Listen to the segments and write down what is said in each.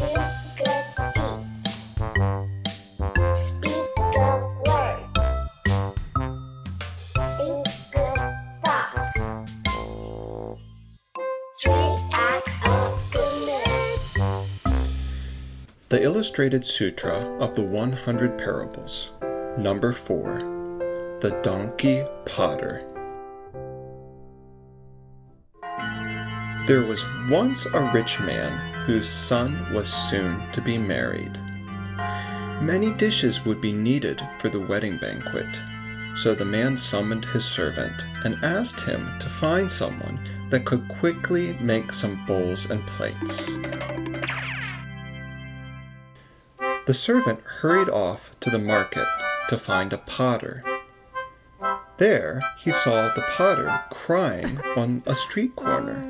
The Illustrated Sutra of the 100 Parables, number 4 The Donkey Potter. There was once a rich man whose son was soon to be married. Many dishes would be needed for the wedding banquet, so the man summoned his servant and asked him to find someone that could quickly make some bowls and plates. The servant hurried off to the market to find a potter. There he saw the potter crying on a street corner.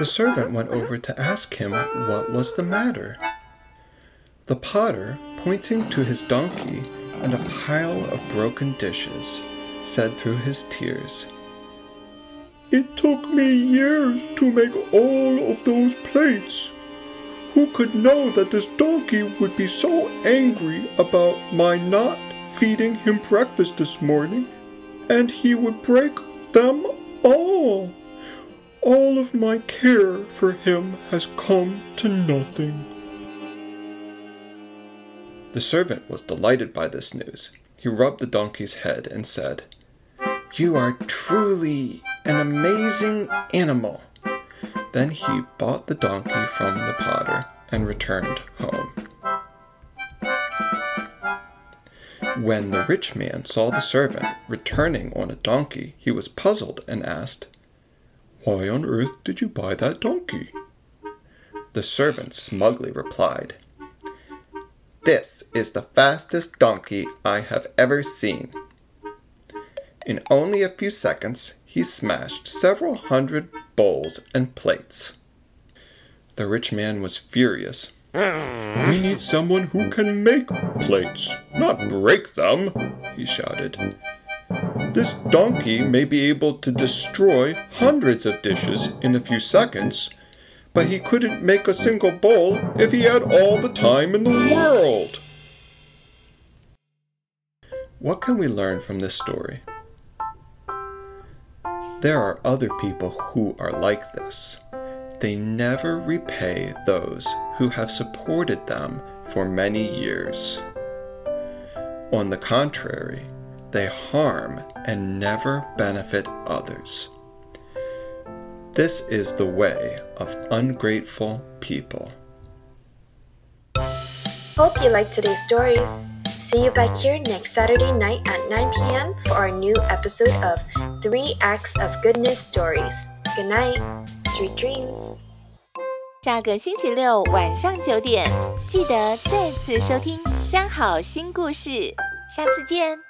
The servant went over to ask him what was the matter. The potter, pointing to his donkey and a pile of broken dishes, said through his tears, It took me years to make all of those plates. Who could know that this donkey would be so angry about my not feeding him breakfast this morning, and he would break them all? All of my care for him has come to nothing. The servant was delighted by this news. He rubbed the donkey's head and said, You are truly an amazing animal. Then he bought the donkey from the potter and returned home. When the rich man saw the servant returning on a donkey, he was puzzled and asked, Why on earth did you buy that donkey? The servant smugly replied, This is the fastest donkey I have ever seen. In only a few seconds, he smashed several hundred bowls and plates. The rich man was furious. We need someone who can make plates, not break them, he shouted. This donkey may be able to destroy hundreds of dishes in a few seconds, but he couldn't make a single bowl if he had all the time in the world. What can we learn from this story? There are other people who are like this. They never repay those who have supported them for many years. On the contrary, they harm and never benefit others. This is the way of ungrateful people. Hope you liked today's stories. See you back here next Saturday night at 9 p.m. for our new episode of Three Acts of Goodness Stories. Good night, sweet dreams. 下个星期六晚上九点，记得再次收听《三好心故事》，下次见。